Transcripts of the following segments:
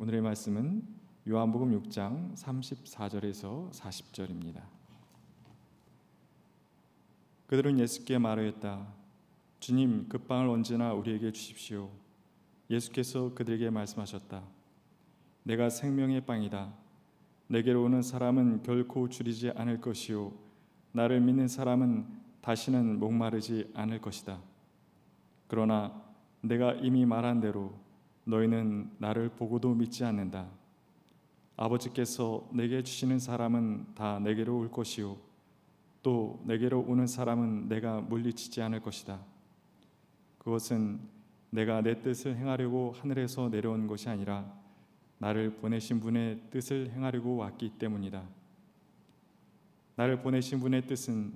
오늘의 말씀은 요한복음 6장 34절에서 40절입니다. 그들은 예수께 말하였다. 주님, 그 빵을 언제나 우리에게 주십시오. 예수께서 그들에게 말씀하셨다. 내가 생명의 빵이다. 내게로 오는 사람은 결코 줄이지 않을 것이요 나를 믿는 사람은 다시는 목마르지 않을 것이다. 그러나 내가 이미 말한 대로 너희는 나를 보고도 믿지 않는다. 아버지께서 내게 주시는 사람은 다 내게로 올 것이요 또 내게로 오는 사람은 내가 물리치지 않을 것이다. 그것은 내가 내 뜻을 행하려고 하늘에서 내려온 것이 아니라 나를 보내신 분의 뜻을 행하려고 왔기 때문이다. 나를 보내신 분의 뜻은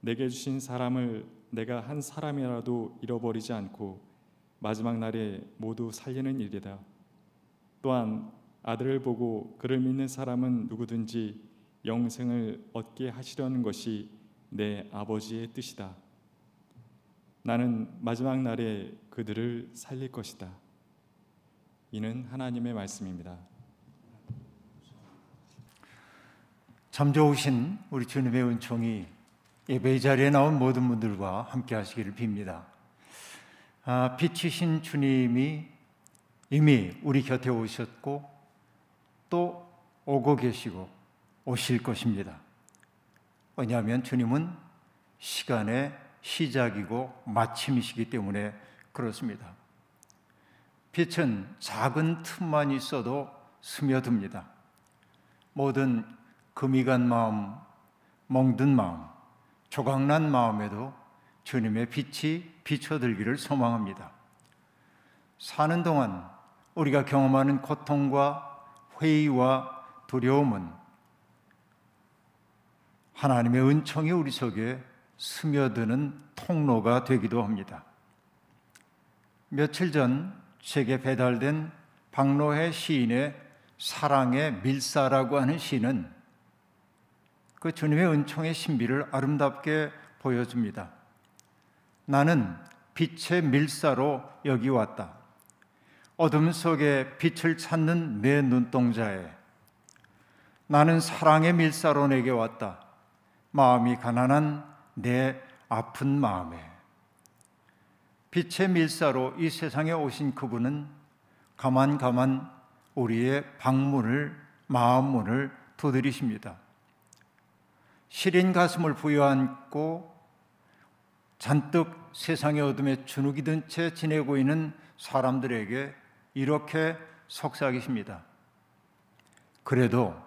내게 주신 사람을 내가 한 사람이라도 잃어버리지 않고 마지막 날에 모두 살리는 일이다. 또한 아들을 보고 그를 믿는 사람은 누구든지 영생을 얻게 하시려는 것이 내 아버지의 뜻이다. 나는 마지막 날에 그들을 살릴 것이다. 이는 하나님의 말씀입니다. 참 좋으신 우리 주님의 은총이 예배 자리에 나온 모든 분들과 함께 하시기를 빕니다. 아, 빛이신 주님이 이미 우리 곁에 오셨고 또 오고 계시고 오실 것입니다. 왜냐하면 주님은 시간의 시작이고 마침이시기 때문에 그렇습니다. 빛은 작은 틈만 있어도 스며듭니다. 모든 금이 간 마음, 멍든 마음, 조각난 마음에도 주님의 빛이 비춰들기를 소망합니다. 사는 동안 우리가 경험하는 고통과 회의와 두려움은 하나님의 은총이 우리 속에 스며드는 통로가 되기도 합니다. 며칠 전 제게 배달된 박노해 시인의 사랑의 밀사라고 하는 시는 그 주님의 은총의 신비를 아름답게 보여줍니다. 나는 빛의 밀사로 여기 왔다. 어둠 속에 빛을 찾는 내 눈동자에 나는 사랑의 밀사로 내게 왔다. 마음이 가난한 내 아픈 마음에 빛의 밀사로 이 세상에 오신 그분은 가만 가만 우리의 방문을 마음문을 두드리십니다. 시린 가슴을 부여안고 잔뜩 세상의 어둠에 주눅이 든 채 지내고 있는 사람들에게 이렇게 속삭이십니다. 그래도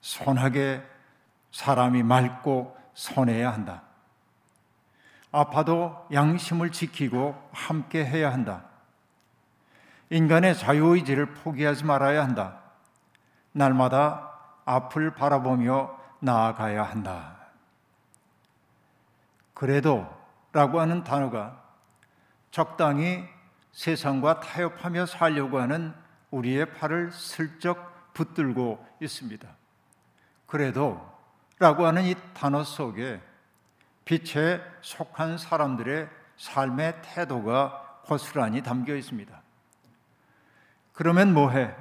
선하게 사람이 맑고 선해야 한다. 아파도 양심을 지키고 함께 해야 한다. 인간의 자유의지를 포기하지 말아야 한다. 날마다 앞을 바라보며 나아가야 한다. 그래도 라고 하는 단어가 적당히 세상과 타협하며 살려고 하는 우리의 팔을 슬쩍 붙들고 있습니다. 그래도 라고 하는 이 단어 속에 빛에 속한 사람들의 삶의 태도가 고스란히 담겨 있습니다. 그러면 뭐해?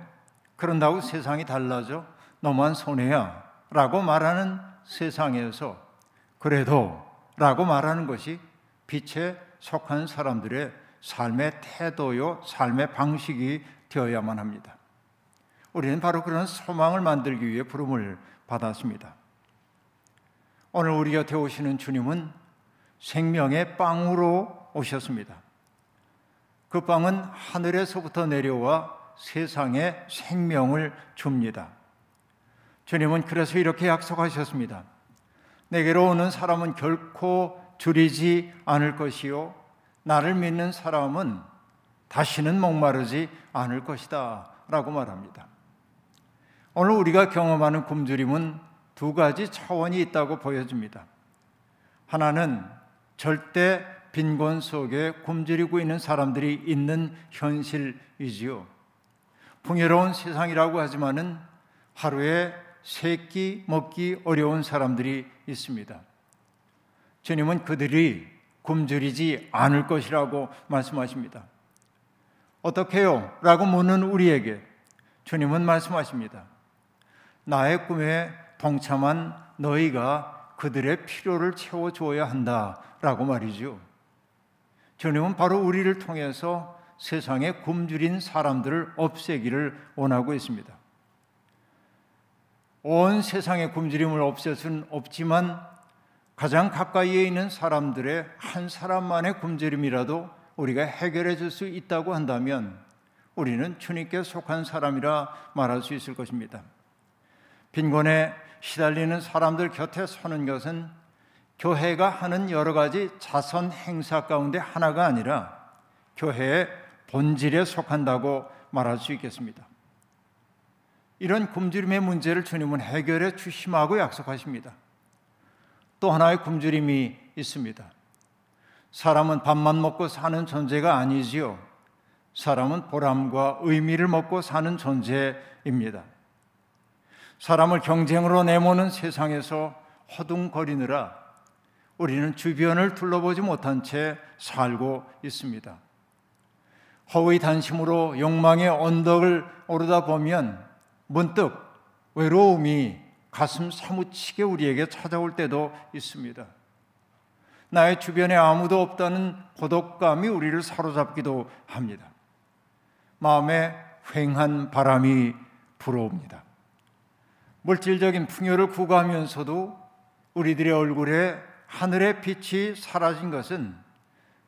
그런다고 세상이 달라져? 너만 손해야. 라고 말하는 세상에서 그래도 라고 말하는 것이 빛에 속한 사람들의 삶의 태도요, 삶의 방식이 되어야만 합니다. 우리는 바로 그런 소망을 만들기 위해 부름을 받았습니다. 오늘 우리 곁에 오시는 주님은 생명의 빵으로 오셨습니다. 그 빵은 하늘에서부터 내려와 세상에 생명을 줍니다. 주님은 그래서 이렇게 약속하셨습니다. 내게로 오는 사람은 결코 줄이지 않을 것이요. 나를 믿는 사람은 다시는 목마르지 않을 것이다. 라고 말합니다. 오늘 우리가 경험하는 굶주림은 두 가지 차원이 있다고 보여집니다. 하나는 절대 빈곤 속에 굶주리고 있는 사람들이 있는 현실이지요. 풍요로운 세상이라고 하지만은 하루에 세 끼 먹기 어려운 사람들이 있습니다. 주님은 그들이 굶주리지 않을 것이라고 말씀하십니다. 어떻게요? 라고 묻는 우리에게 주님은 말씀하십니다. 나의 꿈에 동참한 너희가 그들의 필요를 채워주어야 한다 라고 말이죠. 주님은 바로 우리를 통해서 세상에 굶주린 사람들을 없애기를 원하고 있습니다. 온 세상의 굶주림을 없앨 수는 없지만 가장 가까이에 있는 사람들의 한 사람만의 굶주림이라도 우리가 해결해 줄 수 있다고 한다면 우리는 주님께 속한 사람이라 말할 수 있을 것입니다. 빈곤에 시달리는 사람들 곁에 서는 것은 교회가 하는 여러 가지 자선 행사 가운데 하나가 아니라 교회의 본질에 속한다고 말할 수 있겠습니다. 이런 굶주림의 문제를 주님은 해결해 주심하고 약속하십니다. 또 하나의 굶주림이 있습니다. 사람은 밥만 먹고 사는 존재가 아니지요. 사람은 보람과 의미를 먹고 사는 존재입니다. 사람을 경쟁으로 내모는 세상에서 허둥거리느라 우리는 주변을 둘러보지 못한 채 살고 있습니다. 허의 단심으로 욕망의 언덕을 오르다 보면 문득 외로움이 가슴 사무치게 우리에게 찾아올 때도 있습니다. 나의 주변에 아무도 없다는 고독감이 우리를 사로잡기도 합니다. 마음에 휑한 바람이 불어옵니다. 물질적인 풍요를 구가하면서도 우리들의 얼굴에 하늘의 빛이 사라진 것은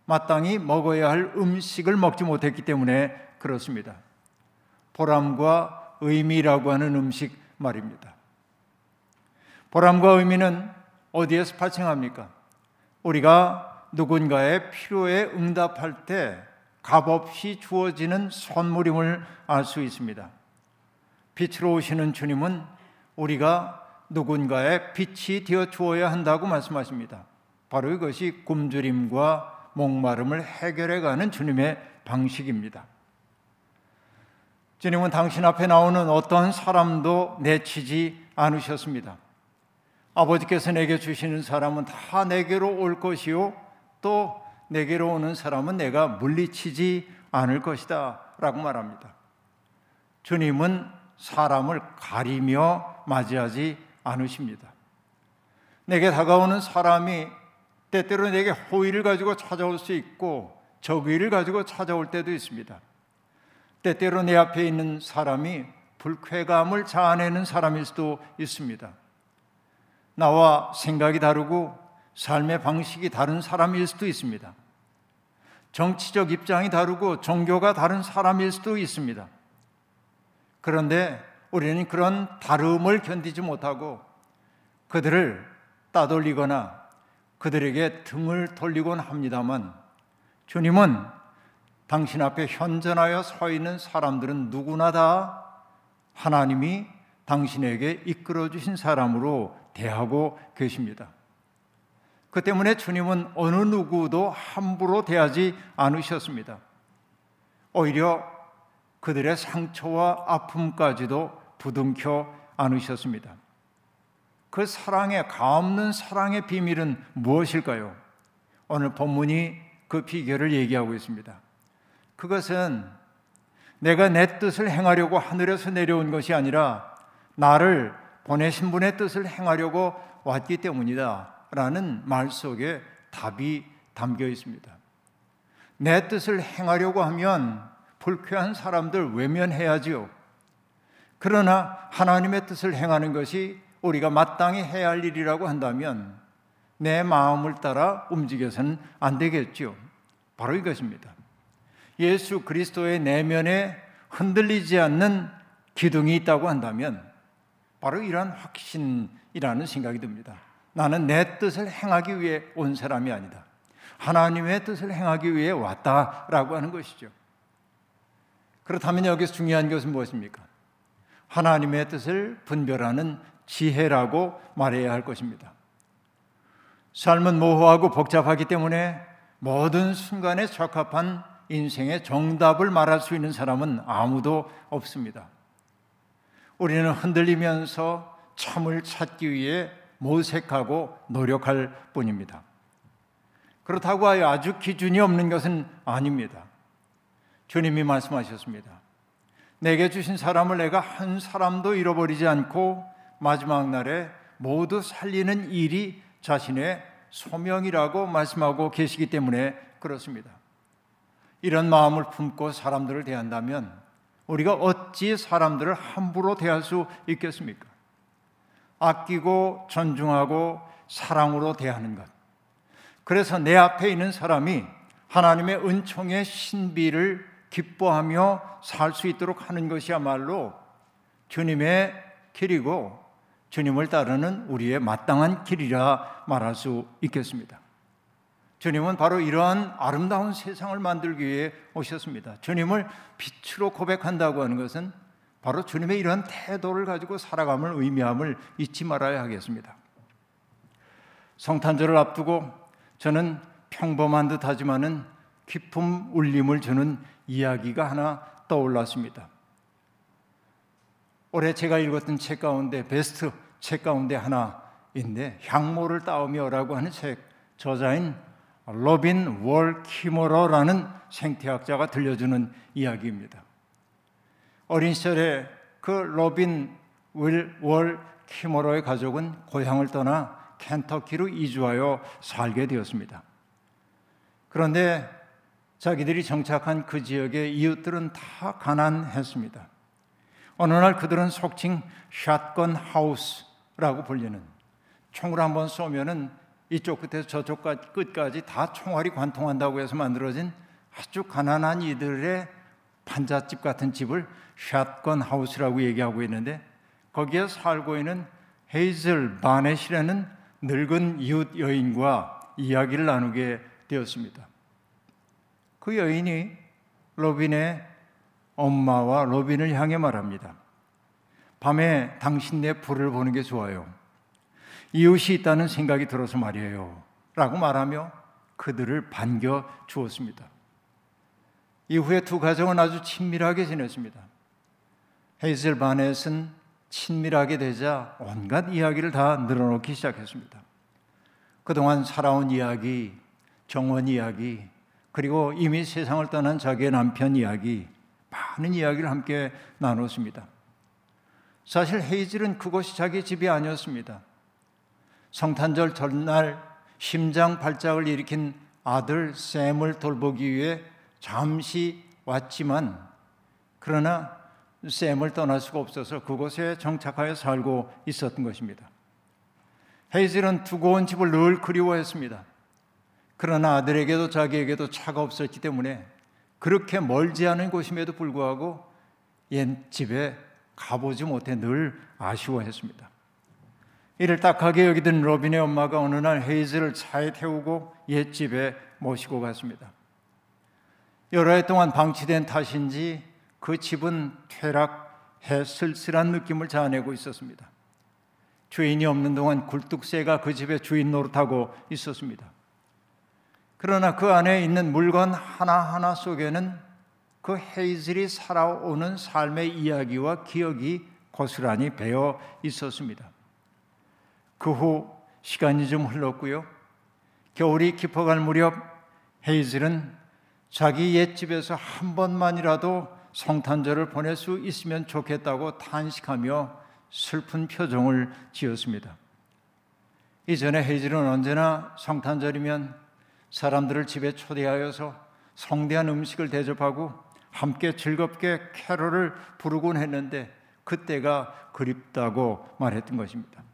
마땅히 먹어야 할 음식을 먹지 못했기 때문에 그렇습니다. 보람과 의미라고 하는 음식 말입니다. 보람과 의미는 어디에서 발생합니까? 우리가 누군가의 필요에 응답할 때 값없이 주어지는 선물임을 알 수 있습니다. 빛으로 오시는 주님은 우리가 누군가의 빛이 되어 주어야 한다고 말씀하십니다. 바로 이것이 굶주림과 목마름을 해결해 가는 주님의 방식입니다. 주님은 당신 앞에 나오는 어떠한 사람도 내치지 않으셨습니다. 아버지께서 내게 주시는 사람은 다 내게로 올 것이요. 또 내게로 오는 사람은 내가 물리치지 않을 것이다. 라고 말합니다. 주님은 사람을 가리며 맞이하지 않으십니다. 내게 다가오는 사람이 때때로 내게 호의를 가지고 찾아올 수 있고 적의를 가지고 찾아올 때도 있습니다. 때때로 내 앞에 있는 사람이 불쾌감을 자아내는 사람일 수도 있습니다. 나와 생각이 다르고 삶의 방식이 다른 사람일 수도 있습니다. 정치적 입장이 다르고 종교가 다른 사람일 수도 있습니다. 그런데 우리는 그런 다름을 견디지 못하고 그들을 따돌리거나 그들에게 등을 돌리곤 합니다만 주님은 당신 앞에 현존하여 서 있는 사람들은 누구나 다 하나님이 당신에게 이끌어 주신 사람으로 대하고 계십니다. 그 때문에 주님은 어느 누구도 함부로 대하지 않으셨습니다. 오히려 그들의 상처와 아픔까지도 부둥켜 안으셨습니다. 그 사랑의 가없는 사랑의 비밀은 무엇일까요? 오늘 본문이 그 비결을 얘기하고 있습니다. 그것은 내가 내 뜻을 행하려고 하늘에서 내려온 것이 아니라 나를 보내신 분의 뜻을 행하려고 왔기 때문이다. 라는 말 속에 답이 담겨 있습니다. 내 뜻을 행하려고 하면 불쾌한 사람들 외면해야지요. 그러나 하나님의 뜻을 행하는 것이 우리가 마땅히 해야 할 일이라고 한다면 내 마음을 따라 움직여서는 안 되겠죠. 바로 이것입니다. 예수 그리스도의 내면에 흔들리지 않는 기둥이 있다고 한다면 바로 이러한 확신이라는 생각이 듭니다. 나는 내 뜻을 행하기 위해 온 사람이 아니다. 하나님의 뜻을 행하기 위해 왔다라고 하는 것이죠. 그렇다면 여기서 중요한 것은 무엇입니까? 하나님의 뜻을 분별하는 지혜라고 말해야 할 것입니다. 삶은 모호하고 복잡하기 때문에 모든 순간에 적합한 인생의 정답을 말할 수 있는 사람은 아무도 없습니다. 우리는 흔들리면서 참을 찾기 위해 모색하고 노력할 뿐입니다. 그렇다고 하여 아주 기준이 없는 것은 아닙니다. 주님이 말씀하셨습니다. 내게 주신 사람을 내가 한 사람도 잃어버리지 않고 마지막 날에 모두 살리는 일이 자신의 소명이라고 말씀하고 계시기 때문에 그렇습니다. 이런 마음을 품고 사람들을 대한다면 우리가 어찌 사람들을 함부로 대할 수 있겠습니까? 아끼고 존중하고 사랑으로 대하는 것. 그래서 내 앞에 있는 사람이 하나님의 은총의 신비를 기뻐하며 살 수 있도록 하는 것이야말로 주님의 길이고 주님을 따르는 우리의 마땅한 길이라 말할 수 있겠습니다. 주님은 바로 이러한 아름다운 세상을 만들기 위해 오셨습니다. 주님을 빛으로 고백한다고 하는 것은 바로 주님의 이러한 태도를 가지고 살아감을 의미함을 잊지 말아야 하겠습니다. 성탄절을 앞두고 저는 평범한 듯 하지만은 깊은 울림을 주는 이야기가 하나 떠올랐습니다. 올해 제가 읽었던 책 가운데 베스트 책 가운데 하나인데 향모를 따오며라고 하는 책 저자인 로빈 월 키머러라는 생태학자가 들려주는 이야기입니다. 어린 시절에 그 로빈 월 키머러의 가족은 고향을 떠나 켄터키로 이주하여 살게 되었습니다. 그런데 자기들이 정착한 그 지역의 이웃들은 다 가난했습니다. 어느 날 그들은 속칭 shotgun house라고 불리는 총을 한번 쏘면은 이쪽 끝에서 저쪽 끝까지 다 총알이 관통한다고 해서 만들어진 아주 가난한 이들의 판잣집 같은 집을 샷건 하우스라고 얘기하고 있는데 거기에 살고 있는 헤이즐 바넷이라는 늙은 이웃 여인과 이야기를 나누게 되었습니다. 그 여인이 로빈의 엄마와 로빈을 향해 말합니다. 밤에 당신네 불을 보는 게 좋아요. 이웃이 있다는 생각이 들어서 말이에요. 라고 말하며 그들을 반겨 주었습니다. 이후에 두 가정은 아주 친밀하게 지냈습니다. 헤이즐 바넷은 친밀하게 되자 온갖 이야기를 다 늘어놓기 시작했습니다. 그동안 살아온 이야기, 정원 이야기, 그리고 이미 세상을 떠난 자기의 남편 이야기, 많은 이야기를 함께 나눴습니다. 사실 헤이즐은 그곳이 자기 집이 아니었습니다. 성탄절 전날 심장 발작을 일으킨 아들 샘을 돌보기 위해 잠시 왔지만 그러나 샘을 떠날 수가 없어서 그곳에 정착하여 살고 있었던 것입니다. 헤이즐은 두고 온 집을 늘 그리워했습니다. 그러나 아들에게도 자기에게도 차가 없었기 때문에 그렇게 멀지 않은 곳임에도 불구하고 옛 집에 가보지 못해 늘 아쉬워했습니다. 이를 딱하게 여기던 로빈의 엄마가 어느 날 헤이즐을 차에 태우고 옛 집에 모시고 갔습니다. 여러 해 동안 방치된 탓인지 그 집은 퇴락해 쓸쓸한 느낌을 자아내고 있었습니다. 주인이 없는 동안 굴뚝새가 그 집의 주인 노릇하고 있었습니다. 그러나 그 안에 있는 물건 하나하나 속에는 그 헤이즐이 살아오는 삶의 이야기와 기억이 고스란히 배어 있었습니다. 그 후 시간이 좀 흘렀고요. 겨울이 깊어갈 무렵 헤이즐은 자기 옛집에서 한 번만이라도 성탄절을 보낼 수 있으면 좋겠다고 탄식하며 슬픈 표정을 지었습니다. 이전에 헤이즐은 언제나 성탄절이면 사람들을 집에 초대하여서 성대한 음식을 대접하고 함께 즐겁게 캐롤을 부르곤 했는데 그때가 그립다고 말했던 것입니다.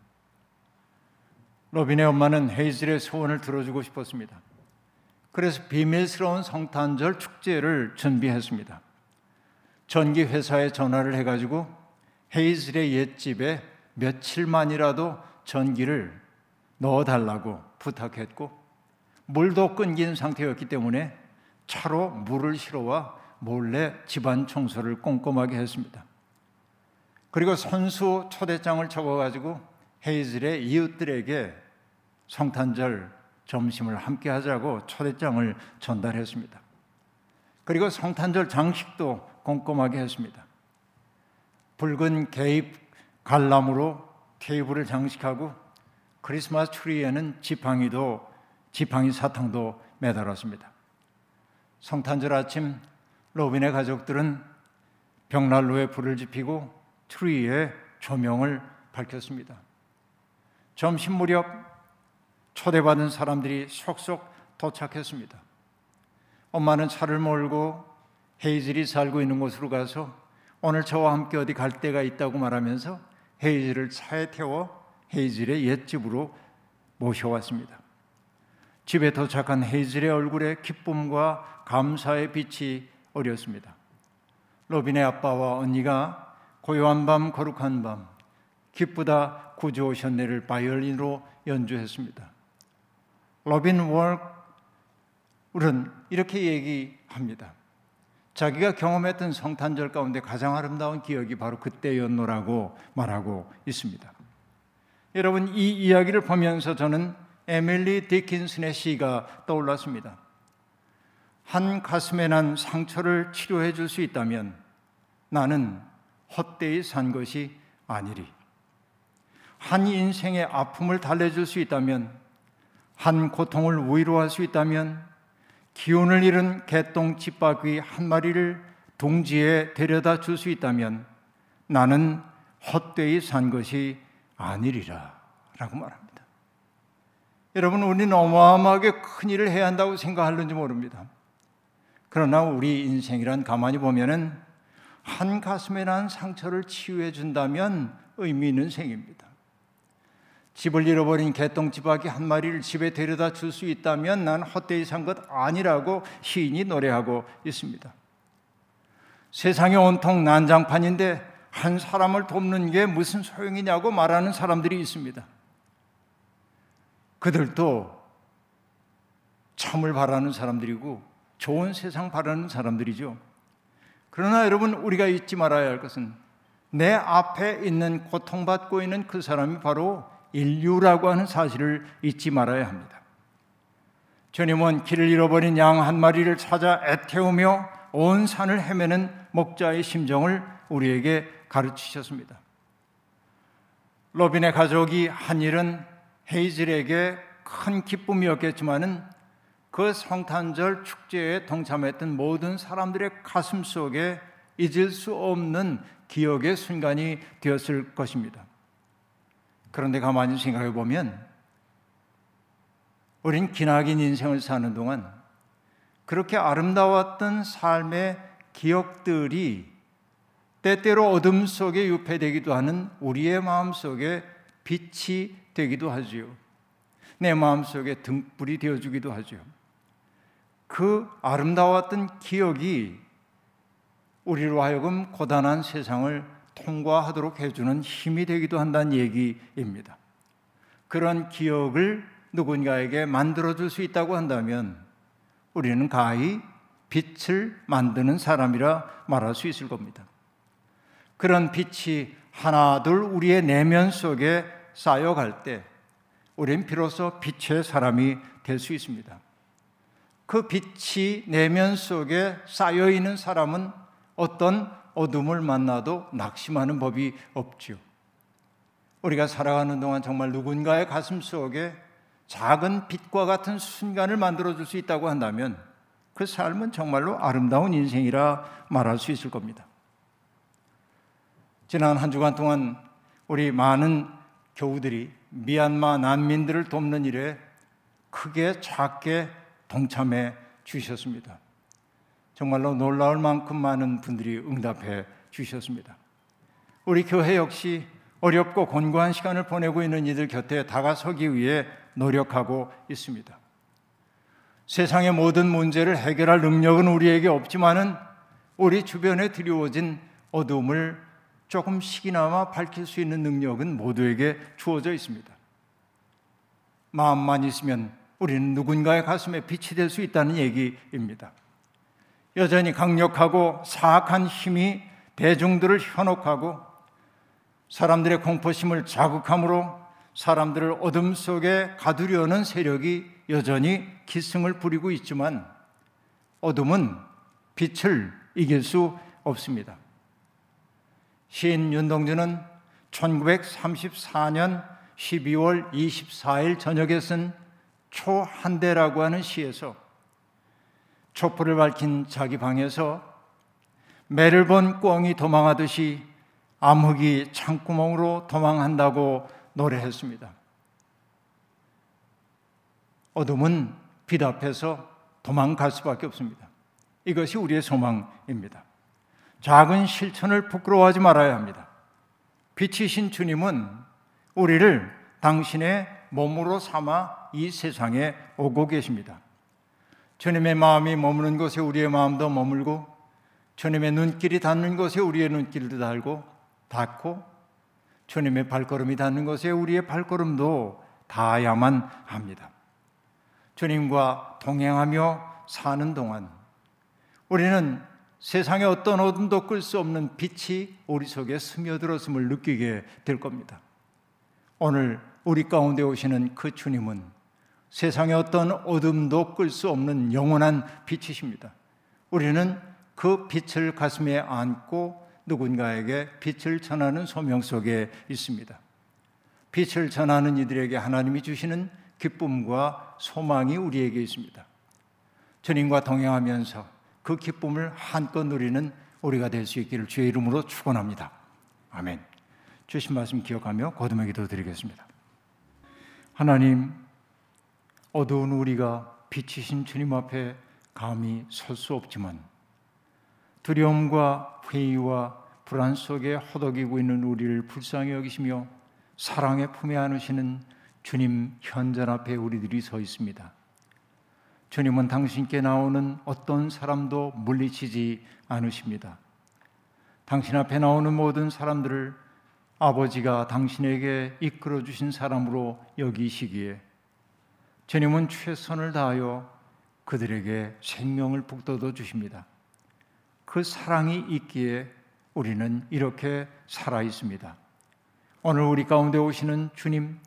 로빈의 엄마는 헤이즐의 소원을 들어주고 싶었습니다. 그래서 비밀스러운 성탄절 축제를 준비했습니다. 전기 회사에 전화를 해가지고 헤이즐의 옛집에 며칠만이라도 전기를 넣어달라고 부탁했고 물도 끊긴 상태였기 때문에 차로 물을 실어와 몰래 집안 청소를 꼼꼼하게 했습니다. 그리고 선수 초대장을 적어가지고 헤이즐의 이웃들에게 성탄절 점심을 함께 하자고 초대장을 전달했습니다. 그리고 성탄절 장식도 꼼꼼하게 했습니다. 붉은 개입 갈람으로 테이블을 장식하고 크리스마스 트리에는 지팡이도 지팡이 사탕도 매달았습니다. 성탄절 아침 로빈의 가족들은 벽난로에 불을 지피고 트리에 조명을 밝혔습니다. 점심 무렵 초대받은 사람들이 속속 도착했습니다. 엄마는 차를 몰고 헤이즐이 살고 있는 곳으로 가서 오늘 저와 함께 어디 갈 데가 있다고 말하면서 헤이즐을 차에 태워 헤이즐의 옛집으로 모셔왔습니다. 집에 도착한 헤이즐의 얼굴에 기쁨과 감사의 빛이 어렸습니다. 로빈의 아빠와 언니가 고요한 밤 거룩한 밤 기쁘다 구주 오셨네를 바이올린으로 연주했습니다. 로빈 월은 이렇게 얘기합니다. 자기가 경험했던 성탄절 가운데 가장 아름다운 기억이 바로 그때였노라고 말하고 있습니다. 여러분 이 이야기를 보면서 저는 에밀리 디킨슨의 시가 떠올랐습니다. 한 가슴에 난 상처를 치료해 줄 수 있다면 나는 헛되이 산 것이 아니리. 한 인생의 아픔을 달래줄 수 있다면, 한 고통을 위로할 수 있다면, 기운을 잃은 개똥 집바퀴 한 마리를 동지에 데려다 줄 수 있다면, 나는 헛되이 산 것이 아니리라. 라고 말합니다. 여러분, 우리는 어마어마하게 큰 일을 해야 한다고 생각하는지 모릅니다. 그러나 우리 인생이란 가만히 보면은 한 가슴에 난 상처를 치유해 준다면 의미 있는 생입니다. 집을 잃어버린 개똥집아기 한 마리를 집에 데려다 줄 수 있다면 난 헛되이 산 것 아니라고 시인이 노래하고 있습니다. 세상이 온통 난장판인데 한 사람을 돕는 게 무슨 소용이냐고 말하는 사람들이 있습니다. 그들도 참을 바라는 사람들이고 좋은 세상 바라는 사람들이죠. 그러나 여러분 우리가 잊지 말아야 할 것은 내 앞에 있는 고통받고 있는 그 사람이 바로 인류라고 하는 사실을 잊지 말아야 합니다. 주님은 길을 잃어버린 양 한 마리를 찾아 애태우며 온 산을 헤매는 목자의 심정을 우리에게 가르치셨습니다. 로빈의 가족이 한 일은 헤이즐에게 큰 기쁨이었겠지만은 그 성탄절 축제에 동참했던 모든 사람들의 가슴 속에 잊을 수 없는 기억의 순간이 되었을 것입니다. 그런데 가만히 생각해 보면 우린 기나긴 인생을 사는 동안 그렇게 아름다웠던 삶의 기억들이 때때로 어둠 속에 유폐되기도 하는 우리의 마음 속에 빛이 되기도 하지요. 내 마음 속에 등불이 되어주기도 하죠. 그 아름다웠던 기억이 우리로 하여금 고단한 세상을 통과하도록 해주는 힘이 되기도 한다는 얘기입니다. 그런 기억을 누군가에게 만들어줄 수 있다고 한다면 우리는 가히 빛을 만드는 사람이라 말할 수 있을 겁니다. 그런 빛이 하나둘 우리의 내면 속에 쌓여갈 때 우리는 비로소 빛의 사람이 될 수 있습니다. 그 빛이 내면 속에 쌓여 있는 사람은 어떤 어둠을 만나도 낙심하는 법이 없지요. 우리가 살아가는 동안 정말 누군가의 가슴 속에 작은 빛과 같은 순간을 만들어 줄 수 있다고 한다면 그 삶은 정말로 아름다운 인생이라 말할 수 있을 겁니다. 지난 한 주간 동안 우리 많은 교우들이 미얀마 난민들을 돕는 일에 크게 작게 동참해 주셨습니다. 정말로 놀라울 만큼 많은 분들이 응답해 주셨습니다. 우리 교회 역시 어렵고 곤고한 시간을 보내고 있는 이들 곁에 다가서기 위해 노력하고 있습니다. 세상의 모든 문제를 해결할 능력은 우리에게 없지만은 우리 주변에 드리워진 어둠을 조금씩이나마 밝힐 수 있는 능력은 모두에게 주어져 있습니다. 마음만 있으면 우리는 누군가의 가슴에 빛이 될 수 있다는 얘기입니다. 여전히 강력하고 사악한 힘이 대중들을 현혹하고 사람들의 공포심을 자극함으로 사람들을 어둠 속에 가두려는 세력이 여전히 기승을 부리고 있지만 어둠은 빛을 이길 수 없습니다. 시인 윤동주는 1934년 12월 24일 저녁에 쓴 초한대라고 하는 시에서 촛불을 밝힌 자기 방에서 매를 본 꿩이 도망하듯이 암흑이 창구멍으로 도망한다고 노래했습니다. 어둠은 빛 앞에서 도망갈 수밖에 없습니다. 이것이 우리의 소망입니다. 작은 실천을 부끄러워하지 말아야 합니다. 빛이신 주님은 우리를 당신의 몸으로 삼아 이 세상에 오고 계십니다. 주님의 마음이 머무는 곳에 우리의 마음도 머물고 주님의 눈길이 닿는 곳에 우리의 눈길도 닿고 닿고 주님의 발걸음이 닿는 곳에 우리의 발걸음도 닿아야만 합니다. 주님과 동행하며 사는 동안 우리는 세상의 어떤 어둠도 끌 수 없는 빛이 우리 속에 스며들었음을 느끼게 될 겁니다. 오늘 우리 가운데 오시는 그 주님은 세상의 어떤 어둠도 끌 수 없는 영원한 빛이십니다. 우리는 그 빛을 가슴에 안고 누군가에게 빛을 전하는 소명 속에 있습니다. 빛을 전하는 이들에게 하나님이 주시는 기쁨과 소망이 우리에게 있습니다. 주님과 동행하면서 그 기쁨을 한껏 누리는 우리가 될 수 있기를 주의 이름으로 축원합니다. 아멘. 주신 말씀 기억하며 거듭의 기도 드리겠습니다. 하나님, 어두운 우리가 빛이신 주님 앞에 감히 설 수 없지만 두려움과 회의와 불안 속에 허덕이고 있는 우리를 불쌍히 여기시며 사랑의 품에 안으시는 주님 현전 앞에 우리들이 서 있습니다. 주님은 당신께 나오는 어떤 사람도 물리치지 않으십니다. 당신 앞에 나오는 모든 사람들을 아버지가 당신에게 이끌어 주신 사람으로 여기시기에 주님은 최선을 다하여 그들에게 생명을 북돋워 주십니다. 그 사랑이 있기에 우리는 이렇게 살아 있습니다. 오늘 우리 가운데 오시는 주님,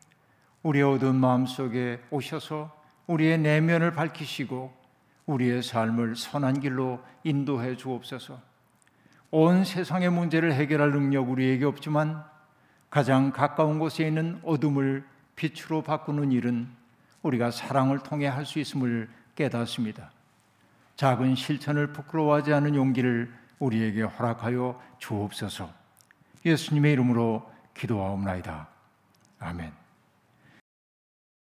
우리의 어두운 마음 속에 오셔서 우리의 내면을 밝히시고 우리의 삶을 선한 길로 인도해 주옵소서. 온 세상의 문제를 해결할 능력 우리에게 없지만 가장 가까운 곳에 있는 어둠을 빛으로 바꾸는 일은 우리가 사랑을 통해 할 수 있음을 깨닫습니다. 작은 실천을 부끄러워하지 않은 용기를 우리에게 허락하여 주옵소서. 예수님의 이름으로 기도하옵나이다. 아멘.